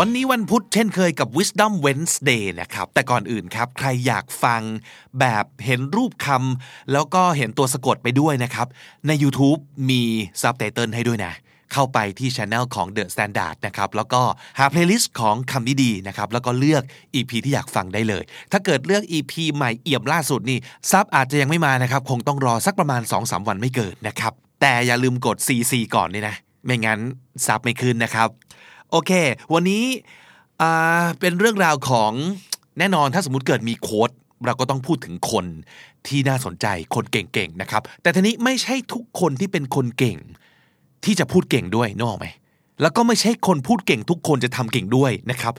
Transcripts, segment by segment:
วันนี้วันพุธเช่นเคยกับ Wisdom Wednesday นะครับ แต่ก่อนอื่นครับ ใครอยากฟังแบบเห็นรูปคำแล้วก็เห็นตัวสะกดไปด้วยนะครับ ใน YouTube มีซับไตเติลให้ด้วยนะ เข้าไปที่ช anel ของ The Standard นะครับ แล้วก็หา playlist ของคำนี้ดีนะครับ แล้วก็เลือก EP ที่อยากฟังได้เลย ถ้าเกิดเลือก EP ใหม่เอี่ยมล่าสุดนี่ซับอาจจะยังไม่มานะครับ คงต้องรอสักประมาณ 2-3 วันไม่เกินนะครับ แต่อย่าลืมกด CC ก่อนนี่นะ ไม่งั้นซับไม่ขึ้นนะครับ โอเค วันนี้เป็นเรื่องราวของแน่นอนถ้าสมมติเกิดมีโค้ดเราก็ต้องพูดถึงคนที่น่าสนใจคนเก่งๆนะครับ แต่ทีนี้ไม่ใช่ทุกคนที่เป็นคนเก่ง ที่จะพูดเก่งด้วยนอกไหมแล้วก็ไม่ใช่คนพูดเก่งทุกคนจะทำเก่งด้วยนะครับ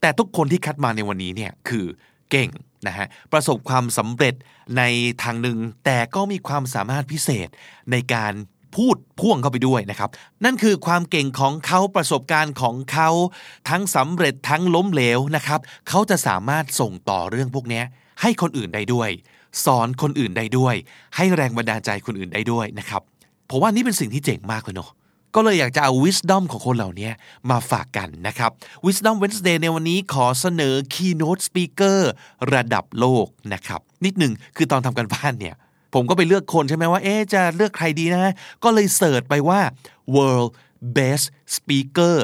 แต่ทุกคนที่คัดมาในวันนี้เนี่ยคือเก่งนะฮะประสบความสำเร็จในทางหนึ่งแต่ก็มีความสามารถพิเศษในการ พูดพ่วงเข้าไปด้วยนะครับ นั่นคือความเก่งของเขาประสบการณ์ของเขาทั้งสำเร็จทั้งล้มเหลวนะครับ เขาจะสามารถส่งต่อเรื่องพวกนี้ให้คนอื่นได้ด้วย สอนคนอื่นได้ด้วย ให้แรงบันดาลใจคนอื่นได้ด้วยนะครับผมว่านี่เป็นสิ่งที่เจ๋งมากเลยเนาะก็เลยอยากจะเอา wisdom ของคนเหล่านี้มาฝากกันนะครับ wisdom Wednesday ในวันนี้ขอเสนอ keynote speaker ระดับโลกนะครับ นิดหนึ่งคือตอนทำกันบ้านเนี่ย ผมก็ไปเลือกคนใช่ไหมว่า เอ๊จะเลือกใครดีนะ ก็เลยเสิร์ชไปว่า world best speaker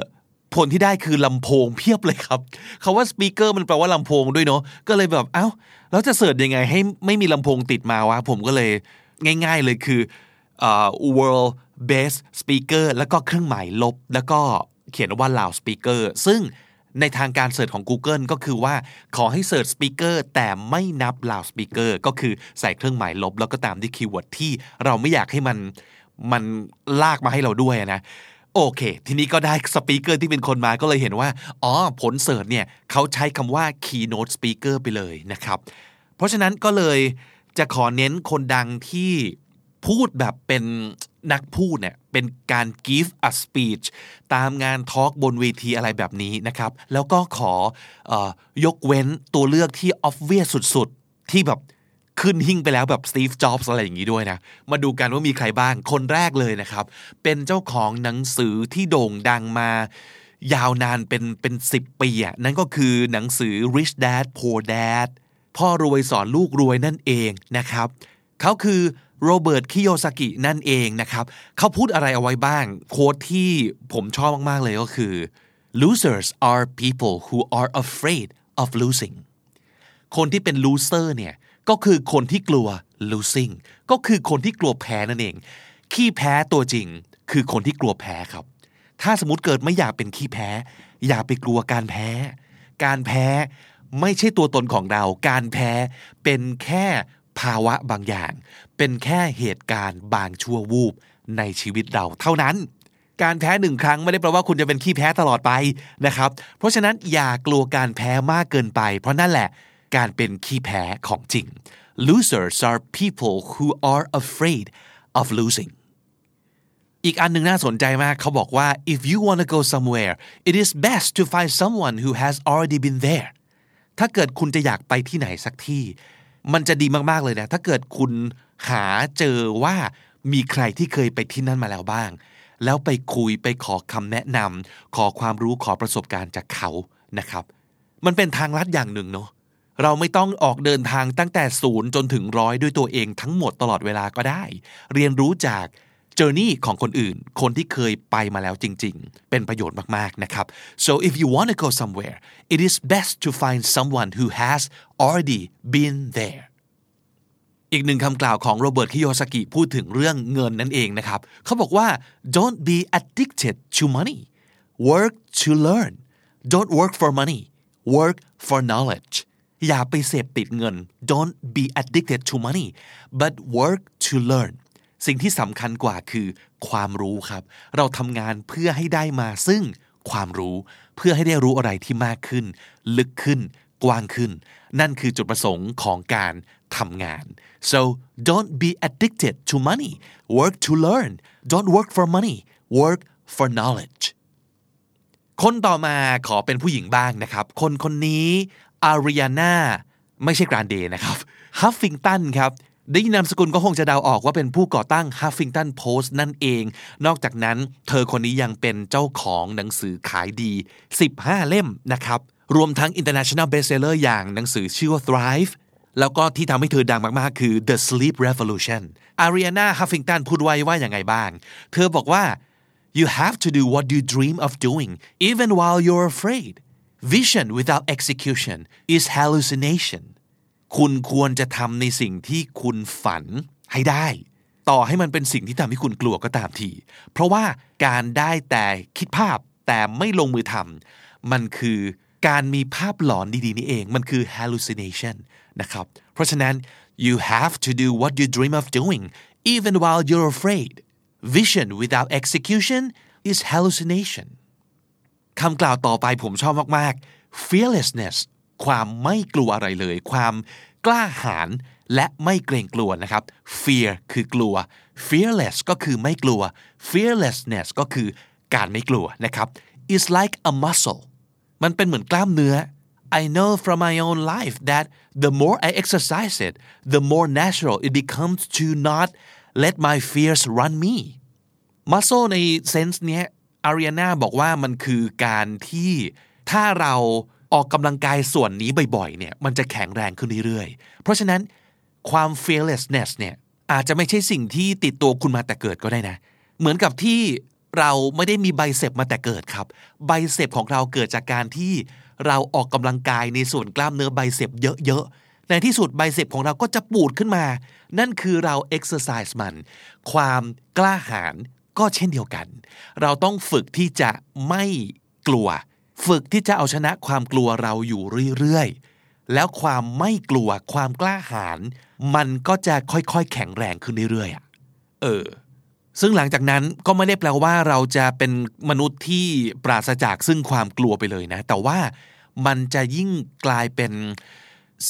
ผลที่ได้คือลำโพงเพียบเลยครับคาว่า speaker มันแปลว่าลำโพงด้วยเนาะก็เลยแบบเอ้าแล้วจะเสิร์ชยังไงให้ไม่มีลำโพงติดมาวะ ผมก็เลยง่าย ๆเลยคือเอ่อ world best speaker แล้วก็เครื่องหมายลบ แล้วก็เขียนว่า loud speaker ซึ่ง ในทางการเสิร์ชของ Google ก็คือว่าขอให้ search speaker แต่ไม่นับ loud speaker ก็คือใส่เครื่องหมายลบ แล้วก็ตามที่ keyword ที่เราไม่อยากให้มันมันลากมาให้เราด้วยนะโอเค ทีนี้ก็ได้ speaker ที่เป็นคนมาก็เลยเห็นว่า อ๋อ ผล search เนี่ยเขาใช้คำว่า keynote speaker ไปเลยนะครับ เพราะฉะนั้นก็เลยจะขอเน้นคนดังที่ พูดแบบเป็นนักพูดเนี่ยเป็นการ give a speech ตามงาน talk บนเวทีอะไรแบบนี้นะครับ แล้วก็ขอออยกเว้นตัวเลือกที่ obvious สุดๆ ที่แบบขึ้นหิ่งไปแล้วแบบ Steve Jobs อะไรอย่างนี้ด้วยนะ มาดูกันว่ามีใครบ้าง คนแรกเลยนะครับ เป็นเจ้าของหนังสือที่โด่งดังมายาวนานเป็นเป็นสิบปีอะนั่นก็คือหนังสือ Rich Dad Poor Dad พ่อรวยสอนลูกรวยนั่นเองนะครับ เขาคือ Robert Kiyosaki นั่นเองนะครับ เขาพูดอะไรเอาไว้บ้าง โค้ดที่ผมชอบมาก ๆ เลยก็คือ losers are people who are afraid of losing คนที่เป็น loser เนี่ย ก็คือคนที่กลัว losing ก็คือคนที่กลัวแพ้นั่นเอง ขี้แพ้ตัวจริง คือคนที่กลัวแพ้ครับ ถ้าสมมติเกิดไม่อยากเป็นขี้แพ้ อย่าไปกลัวการแพ้ การแพ้ไม่ใช่ตัวตนของเรา การแพ้เป็นแค่ ภาวะบางอย่าง เป็นแค่เหตุการณ์บางชั่ววูบในชีวิตเราเท่านั้น การแพ้หนึ่งครั้งไม่ได้แปลว่าคุณจะเป็นขี้แพ้ตลอดไปนะครับ เพราะฉะนั้นอย่ากลัวการแพ้มากเกินไป เพราะนั่นแหละการเป็นขี้แพ้ของจริง losers are people who are afraid of losing อีกอันหนึ่งน่าสนใจมากเขาบอกว่า if you want to go somewhere it is best to find someone who has already been there ถ้าเกิดคุณจะอยากไปที่ไหนสักที่ มันจะดีมากๆเลยนะถ้าเกิดคุณหาเจอว่ามีใครที่เคยไปที่นั่นมาแล้วบ้าง แล้วไปคุยไปขอคำแนะนำขอความรู้ขอประสบการณ์จากเขานะครับ มันเป็นทางลัดอย่างหนึ่งเนาะเราไม่ต้องออกเดินทางตั้งแต่ศูนย์จนถึงร้อยด้วยตัวเองทั้งหมดตลอดเวลาก็ได้ เรียนรู้จาก เจอร์นี่ของคนอื่น คนที่เคยไปมาแล้วจริง ๆ เป็นประโยชน์มากๆนะครับ so if you want to go somewhere it is best to find someone who has already been there อีกหนึ่งคำกล่าวของโรเบิร์ตคิโยซากิพูดถึงเรื่องเงินนั่นเองนะครับ เขาบอกว่า don't be addicted to money work to learn don't work for money work for knowledge อย่าไปเสพติดเงิน don't be addicted to money but work to learn สิ่งที่สำคัญกว่าคือความรู้ครับ เราทำงานเพื่อให้ได้มาซึ่งความรู้เพื่อให้ได้รู้อะไรที่มากขึ้น ลึกขึ้น กว้างขึ้น นั่นคือจุดประสงค์ของการทำงาน so don't be addicted to money work to learn don't work for money work for knowledge คนต่อมาขอเป็นผู้หญิงบ้างนะครับ คนคนนี้อาริยาน่าไม่ใช่กรานเดนะครับฮัฟฟิงตันครับ ได้ยินนามสกุลก็คงจะเดาออกว่าเป็นผู้ก่อตั้ง Huffington Post นั่นเอง นอกจากนั้น เธอคนนี้ยังเป็นเจ้าของหนังสือขายดี 15 เล่มนะครับ รวมทั้ง international bestseller อย่างหนังสือชื่อว่า Thrive แล้วก็ที่ทำให้เธอดังมากๆ คือ The Sleep Revolution อาริอานาฮัฟฟิงตันพูดไว้ว่าอย่างไงบ้าง เธอบอกว่า you have to do what you dream of doing even while you're afraid vision without execution is hallucination คุณควรจะทำในสิ่งที่คุณฝันให้ได้ ต่อให้มันเป็นสิ่งที่ทำให้คุณกลัวก็ตามที เพราะว่าการได้แต่คิดภาพแต่ไม่ลงมือทำมันคือการมีภาพหลอนดีๆนี่เองมันคือ hallucination นะครับ เพราะฉะนั้น you have to do what you dream of doing even while you're afraid vision without execution is hallucination คำกล่าวต่อไปผมชอบมากๆ fearlessness ความไม่กลัวอะไรเลย ความกล้าหาญและไม่เกรงกลัวนะครับ fear คือกลัว fearless ก็คือไม่กลัว fearlessness ก็คือการไม่กลัวนะครับ is like a muscle มันเป็นเหมือนกล้ามเนื้อ I know from my own life that the more I exercise it the more natural it becomes to not let my fears run me muscle ในเซนส์เนี้ยอารีนาบอกว่ามันคือการที่ถ้าเรา ออกกำลังกายส่วนนี้บ่อยๆเนี่ยมันจะแข็งแรงขึ้นเรื่อยๆ เพราะฉะนั้นความ fearlessness เนี่ยอาจจะไม่ใช่สิ่งที่ติดตัวคุณมาแต่เกิดก็ได้นะ เหมือนกับที่เราไม่ได้มีใบเสพมาแต่เกิดครับใบเสพของเราเกิดจากการที่เราออกกำลังกายในส่วนกล้ามเนื้อใบเสพเยอะๆในที่สุดใบเสพของเราก็จะปูดขึ้นมา นั่นคือเรา exercise มัน ความกล้าหาญก็เช่นเดียวกัน เราต้องฝึกที่จะไม่กลัว ฝึกที่จะเอาชนะความกลัวเราอยู่เรื่อยๆ แล้วความไม่กลัวความกล้าหาญมันก็จะค่อยๆ แข็งแรงขึ้นเรื่อยๆเออ ซึ่งหลังจากนั้นก็ไม่ได้แปลว่าเราจะเป็นมนุษย์ที่ปราศจากซึ่งความกลัวไปเลยนะ แต่ว่ามันจะยิ่งกลายเป็น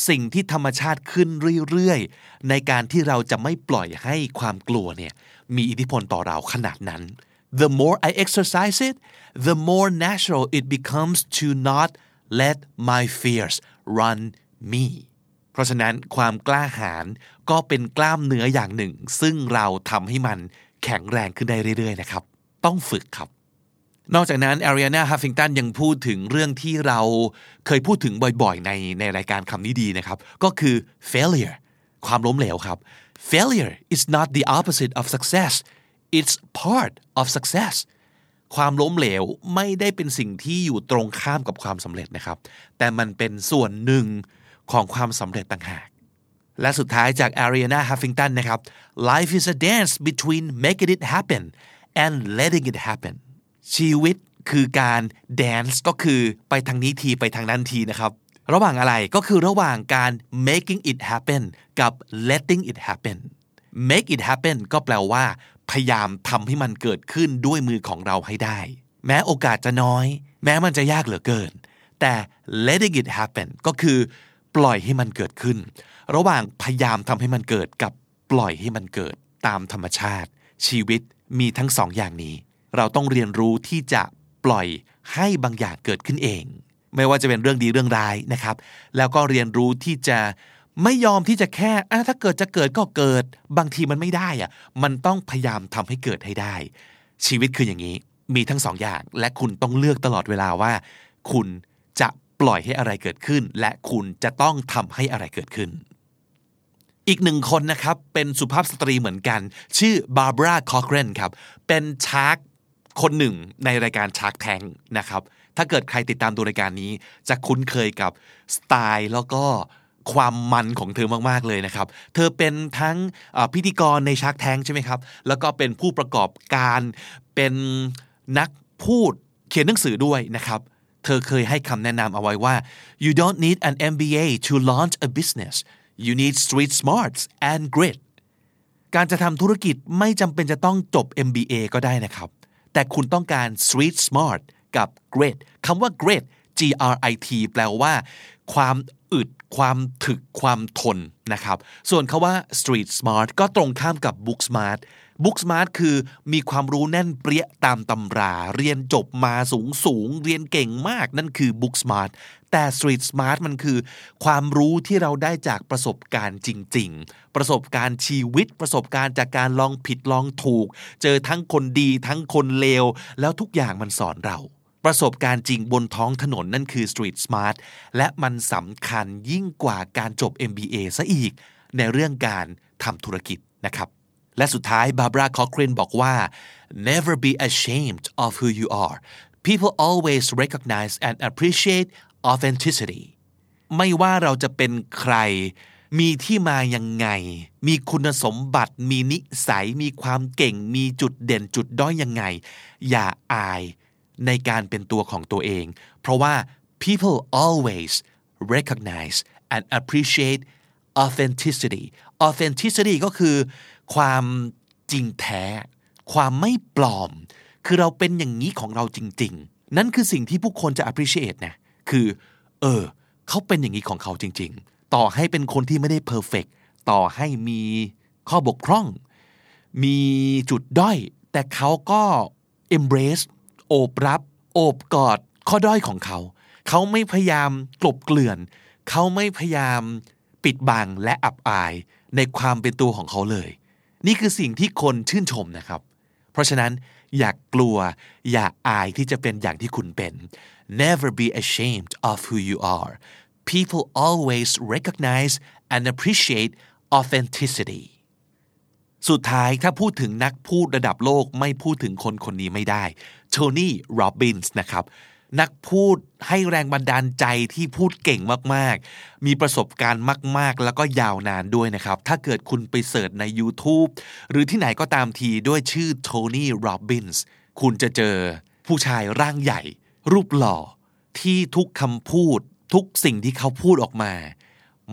สิ่งที่ธรรมชาติขึ้นเรื่อยๆ ในการที่เราจะไม่ปล่อยให้ความกลัวเนี่ยมีอิทธิพลต่อเราขนาดนั้น the more I exercise it the more natural it becomes to not let my fears run me เพราะฉะนั้นความกล้าหาญก็เป็นกล้ามเนื้ออย่างหนึ่ง ซึ่งเราทำให้มันแข็งแรงขึ้นได้เรื่อยๆนะครับ ต้องฝึกครับ นอกจากนั้น Arianna Huffington ยังพูดถึงเรื่องที่เราเคยพูดถึงบ่อยๆ ในในรายการคำนี้ดีนะครับ ก็คือ failure ความล้มเหลวครับ failure is not the opposite of success it's part of success ความล้มเหลวไม่ได้เป็นสิ่งที่อยู่ตรงข้ามกับความสำเร็จนะครับ แต่มันเป็นส่วนหนึ่งของความสำเร็จต่างหาก และสุดท้ายจาก Arianna Huffington นะครับ life is a dance between making it happen and letting it happen ชีวิตคือการ dance ก็คือไปทางนี้ทีไปทางนั้นทีนะครับ ระหว่างอะไรก็คือระหว่างการ making it happen กับ letting it happen make it happen ก็แปลว่า พยายามทำให้มันเกิดขึ้นด้วยมือของเราให้ได้ แม้โอกาสจะน้อย แม้มันจะยากเหลือเกิน แต่ letting it happen ก็คือปล่อยให้มันเกิดขึ้น ระหว่างพยายามทำให้มันเกิดกับปล่อยให้มันเกิดตามธรรมชาติ ชีวิตมีทั้งสองอย่างนี้ เราต้องเรียนรู้ที่จะปล่อยให้บางอย่างเกิดขึ้นเอง ไม่ว่าจะเป็นเรื่องดีเรื่องร้ายนะครับ แล้วก็เรียนรู้ที่จะ ไม่ยอมที่จะแค่ถ้าเกิดจะเกิดก็เกิด บางทีมันไม่ได้อะมันต้องพยายามทำให้เกิดให้ได้ ชีวิตคืออย่างนี้ มีทั้งสองอย่าง และคุณต้องเลือกตลอดเวลาว่า คุณจะปล่อยให้อะไรเกิดขึ้น และคุณจะต้องทำให้อะไรเกิดขึ้น อีกหนึ่งคนนะครับ เป็นสุภาพสตรีเหมือนกัน ชื่อ Barbara Corcoran ครับ เป็น shark คนหนึ่งในรายการ Shark Tank นะครับ ถ้าเกิดใครติดตามดูรายการนี้ จะคุ้นเคยกับสไตล์แล้วก็ ความมันของเธอมากๆเลยนะครับ เธอเป็นทั้งพิธีกรใน Shark Tank ใช่ไหมครับ แล้วก็เป็นผู้ประกอบการเป็นนักพูดเขียนหนังสือด้วยนะครับเธอเคยให้คำแนะนำเอาไว้ว่า you don't need an MBA to launch a business you need street smarts and grit การจะทำธุรกิจไม่จำเป็นจะต้องจบ MBA ก็ได้นะครับ แต่คุณต้องการ street smart กับ grit คำว่า grit G R I T แปลว่า ความอึด ความถึกความทนนะครับ ส่วนคาว่า street smart ก็ตรงข้ามกับ book smart book smart คือมีความรู้แน่นเปรี้ยตามตำรา เรียนจบมาสูงสูง เรียนเก่งมากนั่นคือ book smart แต่ street smart มันคือ ความรู้ที่เราได้จากประสบการณ์จริง ๆ ประสบการณ์ชีวิต ประสบการณ์จากการลองผิดลองถูก เจอทั้งคนดีทั้งคนเลว แล้วทุกอย่างมันสอนเรา ประสบการณ์จริงบนท้องถนนนั่นคือ street smart และมันสำคัญยิ่งกว่าการจบ MBA ซะอีก ในเรื่องการทำธุรกิจนะครับ และสุดท้ายบาบราคอครินบอกว่า never be ashamed of who you are people always recognize and appreciate authenticity ไม่ว่าเราจะเป็นใคร มีที่มายังไง มีคุณสมบัติ มีนิสัย มีความเก่ง มีจุดเด่นจุดด้อยยังไง อย่าอาย ในการเป็นตัวของตัวเอง เพราะว่า people always recognize and appreciate authenticity authenticity ก็คือความจริงแท้ ความไม่ปลอม คือเราเป็นอย่างนี้ของเราจริง ๆ นั่นคือสิ่งที่ผู้คนจะ appreciate นะ คือ เออ เขาเป็นอย่างนี้ของเขาจริง ๆ ต่อให้เป็นคนที่ไม่ได้ perfect ต่อให้มีข้อบกพร่อง มีจุดด้อย แต่เขาก็ embrace โอบรับ โอบกอดข้อด้อยของเขา เขาไม่พยายามกลบเกลื่อน เขาไม่พยายามปิดบังและอับอายในความเป็นตัวของเขาเลย นี่คือสิ่งที่คนชื่นชมนะครับ เพราะฉะนั้นอย่ากกลัว อย่าอายที่จะเป็นอย่างที่คุณเป็น never be ashamed of who you are people always recognize and appreciate authenticity สุดท้ายถ้าพูดถึงนักพูดระดับโลกไม่พูดถึงคนคนนี้ไม่ได้ นี่โรบินส์นะครับนักพูดให้แรงบันดาลใจที่พูดเก่งมากๆ มีประสบการณ์มาก ๆ แล้วก็ยาวนานด้วยนะครับ ถ้าเกิดคุณไป search ใน YouTube หรือที่ไหนก็ตามทีด้วยชื่อ Tony Robbins คุณจะเจอผู้ชายร่างใหญ่ รูปหล่อ ที่ทุกคำพูด ทุกสิ่งที่เขาพูดออกมา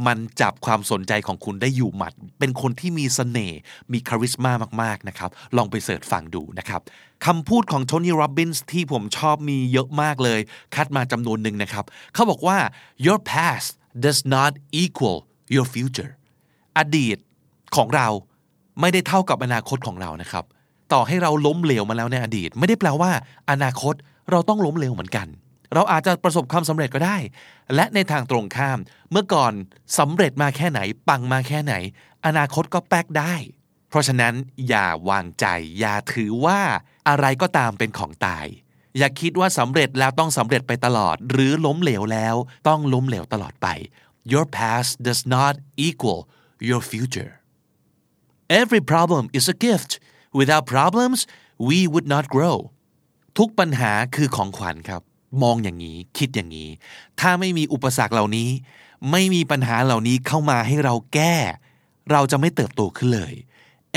มันจับความสนใจของคุณได้อยู่หมัด เป็นคนที่มีเสน่ห์มี charisma มาก ๆ นะครับ ลองไป search ฟังดูนะครับ คำพูดของโทนี่โรบินส์ที่ผมชอบมีเยอะมากเลย คัดมาจำนวนหนึ่งนะครับ เขาบอกว่า your past does not equal your future อดีตของเราไม่ได้เท่ากับอนาคตของเรานะครับ ต่อให้เราล้มเหลวมาแล้วในอดีต ไม่ได้แปลว่า อนาคตเราต้องล้มเหลวเหมือนกัน เราอาจจะประสบความสำเร็จก็ได้ และในทางตรงข้าม เมื่อก่อนสำเร็จมาแค่ไหน ปังมาแค่ไหน อนาคตก็แป๊กได้ เพราะฉะนั้นอย่าวางใจ อย่าถือว่า อะไรก็ตามเป็นของตาย อย่าคิดว่าสำเร็จแล้วต้องสำเร็จไปตลอด หรือล้มเหลวแล้วต้องล้มเหลวตลอดไป Your past does not equal your future Every problem is a gift without problems we would not grow ทุกปัญหาคือของขวัญครับ มองอย่างนี้คิดอย่างนี้ ถ้าไม่มีอุปสรรคเหล่านี้ ไม่มีปัญหาเหล่านี้เข้ามาให้เราแก้ เราจะไม่เติบโตขึ้นเลย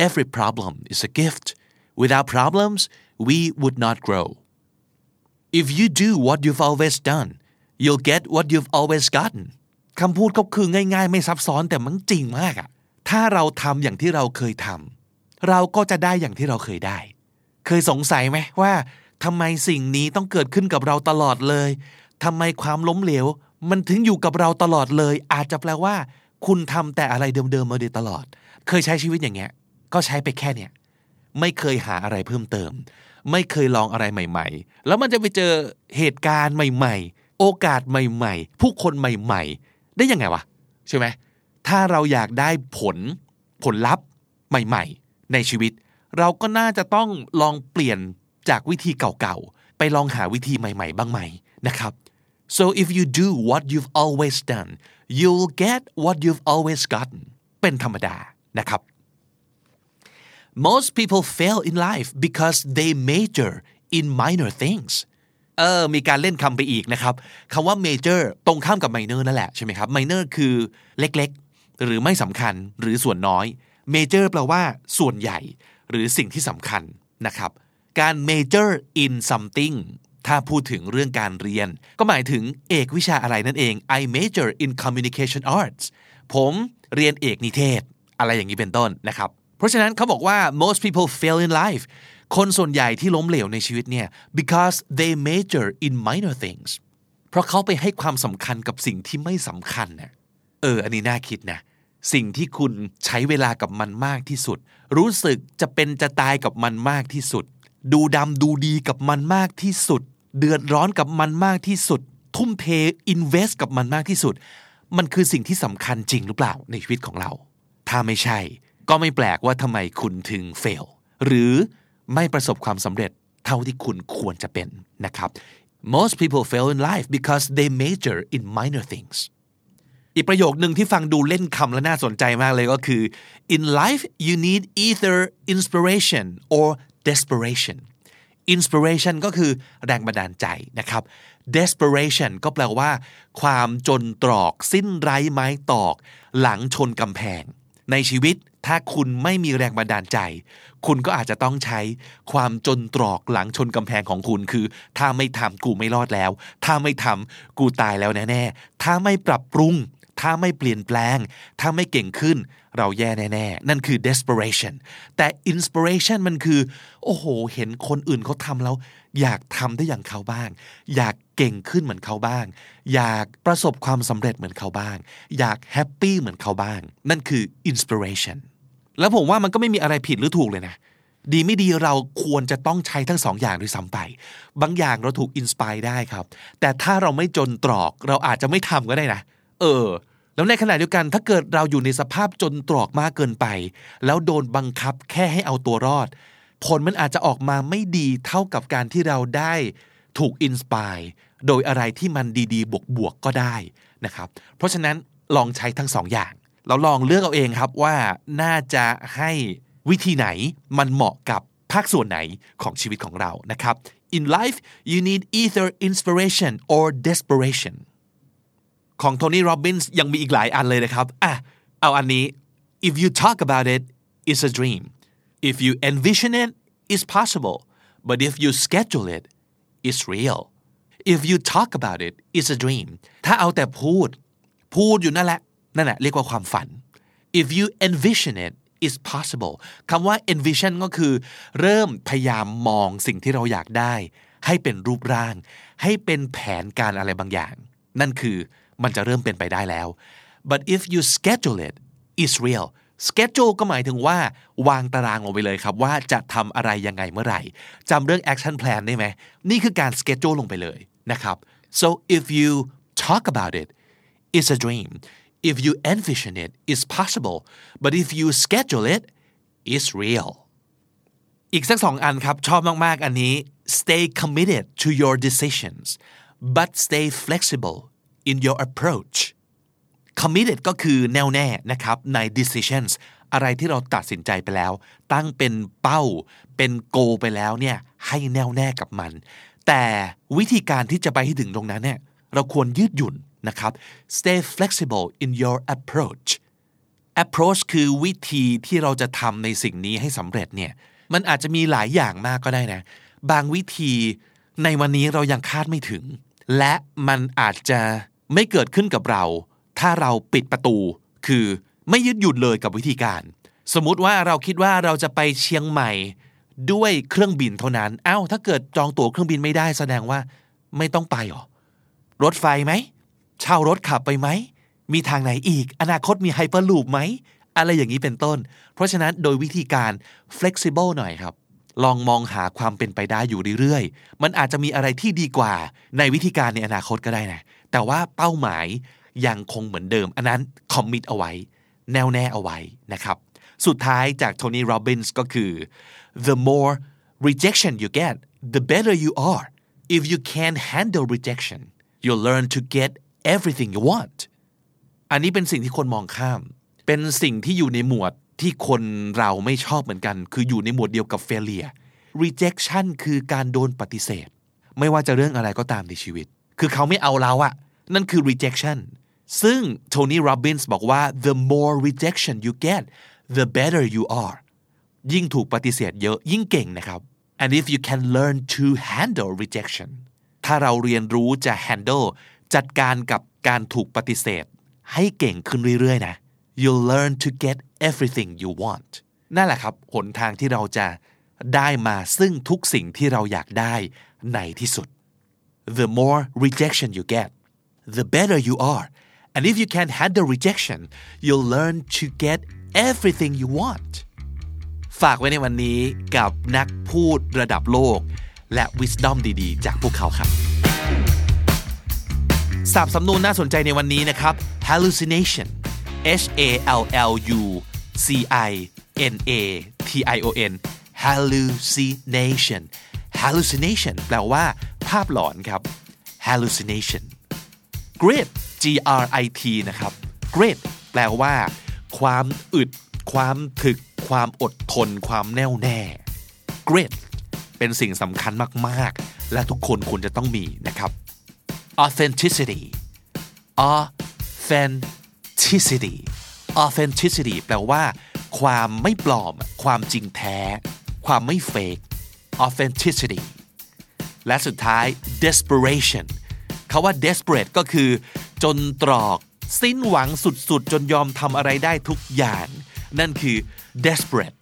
Every problem is a gift without problems we would not grow If you do what you've always done you'll get what you've always gotten คำพูดก็คือง่ายๆ ไม่ซับซ้อนแต่มันจริงมากอะถ้าเราทำอย่างที่เราเคยทำเราก็จะได้อย่างที่เราเคยได้ เคยสงสัยไหมว่าทำไมสิ่งนี้ต้องเกิดขึ้นกับเราตลอดเลยทำไมความล้มเหลว มันถึงอยู่กับเราตลอดเลย อาจจะแปลว่า คุณทำแต่อะไรเดิมๆมาโดยตลอด เคยใช้ชีวิตอย่างเงี้ย ก็ใช้ไปแค่เนี้ย ไม่เคยหาอะไรเพิ่มเติม ไม่เคยลองอะไรใหม่ ๆ แล้วมันจะไปเจอเหตุการณ์ใหม่ ๆ โอกาสใหม่ ๆ ผู้คนใหม่ ๆ ได้ยังไงวะใช่ไหมถ้าเราอยากได้ผลผลลัพธ์ใหม่ ๆ ในชีวิต เราก็น่าจะต้องลองเปลี่ยนจากวิธีเก่าๆ ไปลองหาวิธีใหม่ ๆ บ้างไหมนะครับ so if you do what you've always done you'll get what you've always gotten เป็นธรรมดานะครับ most people fail in life because they major in minor things เออมีการเล่นคำไปอีกนะครับคำว่า major ตรงข้ามกับ minor นั่นแหละใช่ไหมครับ minor คือเล็กๆ หรือไม่สำคัญหรือส่วนน้อย major แปลว่าส่วนใหญ่ หรือสิ่งที่สำคัญนะครับ การ major in something ถ้าพูดถึงเรื่องการเรียน ก็หมายถึงเอกวิชาอะไรนั่นเอง I major in communication arts ผมเรียนเอกนิเทศ อะไรอย่างนี้เป็นต้นนะครับ เพราะฉะนั้นเขาบอกว่า most people fail in life คนส่วนใหญ่ที่ล้มเหลวในชีวิตเนี่ย because they major in minor things เพราะเขาไปให้ความสำคัญกับสิ่งที่ไม่สำคัญน่ะเออ อันนี้น่าคิดนะ สิ่งที่คุณใช้เวลากับมันมากที่สุด รู้สึกจะเป็นจะตายกับมันมากที่สุด ดูดำดูดีกับมันมากที่สุด เดือดร้อนกับมันมากที่สุด ทุ่มเทอินเวสกับมันมากที่สุด มันคือสิ่งที่สำคัญจริงหรือเปล่าในชีวิตของเรา ถ้าไม่ใช่ ก็ไม่แปลกว่าทำไมคุณถึงเฟลหรือไม่ประสบความสำเร็จเท่าที่คุณควรจะเป็นนะครับ most people fail in life because they major in minor things อีกประโยคหนึ่งที่ฟังดูเล่นคำและน่าสนใจมากเลยก็คือ in life you need either inspiration or desperation inspiration ก็คือแรงบันดาลใจนะครับ desperation ก็แปลว่า ความจนตรอก สิ้นไร้ไม้ตอก หลังชนกำแพง ในชีวิตถ้าคุณไม่มีแรงบันดาลใจ คุณก็อาจจะต้องใช้ความจนตรอกหลังชนกำแพงของคุณคือ ถ้าไม่ทำกูไม่รอดแล้ว ถ้าไม่ทำกูตายแล้วแน่ๆถ้าไม่ปรับปรุง ถ้าไม่เปลี่ยนแปลง ถ้าไม่เก่งขึ้น เราแย่แน่ๆ นั่นคือ desperation แต่ inspiration มันคือ โอ้โห เห็นคนอื่นเขาทำแล้ว อยากทำได้อย่างเขาบ้าง อยากเก่งขึ้นเหมือนเขาบ้าง อยากประสบความสำเร็จเหมือนเขาบ้าง อยากแฮปปี้เหมือนเขาบ้าง นั่นคือ inspiration แล้วผมว่ามันก็ไม่มีอะไรผิดหรือถูกเลยนะดีไม่ดีเราควรจะต้องใช้ทั้งสองอย่างด้วยซ้ำไป บางอย่างเราถูก inspire ได้ครับ แต่ถ้าเราไม่จนตรอกเราอาจจะไม่ทำก็ได้นะ เออ แล้วในขณะเดียวกันถ้าเกิดเราอยู่ในสภาพจนตรอกมากเกินไป แล้วโดนบังคับแค่ให้เอาตัวรอด ผลมันอาจจะออกมาไม่ดีเท่ากับการที่เราได้ถูก inspire โดยอะไรที่มันดีๆ บวกๆก็ได้นะครับ เพราะฉะนั้นลองใช้ทั้งสองอย่างเราลองเลือกเอาเองครับว่าน่าจะให้วิธีไหนมันเหมาะกับภาคส่วนไหนของชีวิตของเรานะครับ In life you need either inspiration or desperation ของโทนี่โรบินส์ยังมีอีกหลายอันเลยนะครับอะเอาอันนี้ if you talk about it it's a dream if you envision it it's possible but if you schedule it it's real if you talk about it it's a dream ถ้าเอาแต่พูด พูดอยู่นั่นแหละ นั่นแหละเรียกว่าความฝัน if you envision it is possible คำว่า envision ก็คือ เริ่มพยายามมองสิ่งที่เราอยากได้ ให้เป็นรูปร่าง ให้เป็นแผนการอะไรบางอย่าง นั่นคือ มันจะเริ่มเป็นไปได้แล้ว but if you schedule it is real schedule ก็หมายถึงว่า วางตารางลงไปเลยครับ ว่าจะทำอะไรยังไงเมื่อไหร่จำเรื่อง action plan ได้ไหม นี่คือการ schedule ลงไปเลยนะครับ so if you talk about it it's a dream if you envision it it's possible but if you schedule it it's real อีกสักสองอันครับ ชอบมาก ๆ อันนี้ stay committed to your decisions but stay flexible in your approach committed ก็คือแน่วแน่นะครับใน decisions อะไรที่เราตัดสินใจไปแล้ว ตั้งเป็นเป้าเป็นโกไปแล้วเนี่ยให้แน่วแน่กับมัน แต่วิธีการที่จะไปให้ถึงตรงนั้นเนี่ยเราควรยืดหยุ่นนะครับ stay flexible in your approach approach คือวิธีที่เราจะทำในสิ่งนี้ให้สำเร็จเนี่ยมันอาจจะมีหลายอย่างมากก็ได้นะ บางวิธีในวันนี้เรายังคาดไม่ถึง และมันอาจจะ ไม่เกิดขึ้นกับเรา ถ้าเราปิดประตู คือไม่ยึดหยุดเลยกับวิธีการ สมมุติว่าเราคิดว่าเราจะไปเชียงใหม่ ด้วยเครื่องบินเท่านั้นเอ้าถ้าเกิดจองตั๋วเครื่องบินไม่ได้แสดงว่าไม่ต้องไปหรอรถไฟไหมเช่ารถขับไปไหมมีทางไหนอีก อนาคตมีไฮเปอร์ลูปไหมอะไรอย่างนี้เป็นต้น เพราะฉะนั้นโดยวิธีการ flexible หน่อยครับ ลองมองหาความเป็นไปได้อยู่เรื่อยๆ มันอาจจะมีอะไรที่ดีกว่าในวิธีการในอนาคตก็ได้นะ แต่ว่าเป้าหมายยังคงเหมือนเดิม อันนั้นคอมมิตเอาไว้ แน่วแน่เอาไว้นะครับ สุดท้ายจากโทนี่โรบินส์ก็คือ the more rejection you get the better you are if you can handle rejection you'll learn to get everything you want อันนี้เป็นสิ่งที่คนมองข้าม เป็นสิ่งที่อยู่ในหมวด ที่คนเราไม่ชอบเหมือนกัน คืออยู่ในหมวดเดียวกับ failure rejection คือการโดนปฏิเสธ ไม่ว่าจะเรื่องอะไรก็ตามในชีวิต คือเขาไม่เอาเราอะนั่นคือ rejection ซึ่งโทนี่โรบินส์บอกว่า the more rejection you get the better you are ยิ่งถูกปฏิเสธเยอะยิ่งเก่งนะครับ and if you can learn to handle rejection ถ้าเราเรียนรู้จะ handle จัดการกับการถูกปฏิเสธ ให้เก่งขึ้นเรื่อยๆนะ you'll learn to get everything you want นั่นแหละครับหนทางที่เราจะได้มาซึ่งทุกสิ่งที่เราอยากได้ในที่สุด the more rejection you get the better you are and if you can handle rejection you'll learn to get everything you want ฝากไว้ในวันนี้กับนักพูดระดับโลก และ wisdom ดีๆ จากพวกเขาครับสับสำนวนน่าสนใจในวันนี้นะครับ hallucination H A L L U C I N A T I O N hallucination hallucination แปลว่า ภาพหลอนครับ hallucination grit G R I T นะครับ grit แปลว่า ความอึด ความถึก ความอดทน ความแน่วแน่ grit เป็นสิ่งสำคัญมาก ๆ และทุกคนควรจะต้องมีนะครับ authenticity authenticity authenticity แปลว่า ความไม่ปลอม ความจริงแท้ ความไม่เฟก authenticity และสุดท้าย desperation คาว่า desperate ก็คือ จนตรอก สิ้นหวังสุดๆ จนยอมทำอะไรได้ทุกอย่าง นั่นคือ desperate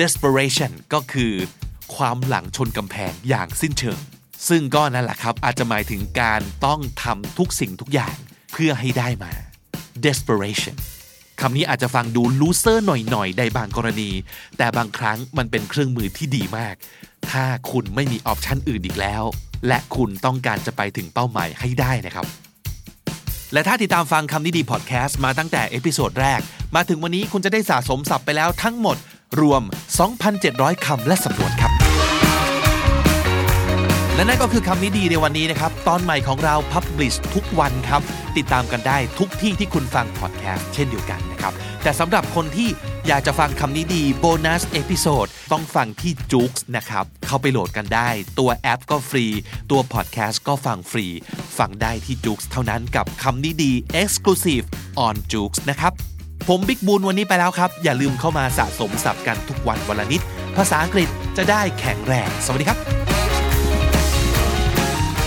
desperation ก็คือ ความหลังชนกำแพงอย่างสิ้นเชิง ซึ่งก็นั่นแหละครับ อาจจะหมายถึงการต้องทำทุกสิ่งทุกอย่างเพื่อให้ได้มา desperation คำนี้อาจจะฟังดู loser หน่อยๆในบางกรณี แต่บางครั้งมันเป็นเครื่องมือที่ดีมาก ถ้าคุณไม่มี option อื่นอีกแล้ว และคุณต้องการจะไปถึงเป้าหมายให้ได้นะครับ และถ้าติดตามฟังคำนี้ดีพอดแคสต์มาตั้งแต่ episode แรก มาถึงวันนี้คุณจะได้สะสมศัพท์ไปแล้วทั้งหมด รวม 2,700 คำและสำนวนครับ และนั่นก็คือคำนี้ดีในวันนี้นะครับ ตอนใหม่ของเรา Publish ทุกวันครับ ติดตามกันได้ทุกที่ที่คุณฟังพอดแคสต์เช่นเดียวกันนะครับ แต่สำหรับคนที่อยากจะฟังคำนี้ดี bonus episode ต้องฟังที่ JOOX นะครับ เข้าไปโหลดกันได้ ตัวแอปก็ฟรี ตัวพอดแคสต์ก็ฟังฟรี ฟังได้ที่ JOOX เท่านั้นกับคำนี้ดี Exclusive on j o o x นะครับ ผมบิ๊กบูลวันนี้ไปแล้วครับ อย่าลืมเข้ามาสะสมศัพท์กันทุกวันวันละนิด ภาษาอังกฤษจะได้แข็งแรง สวัสดีครับ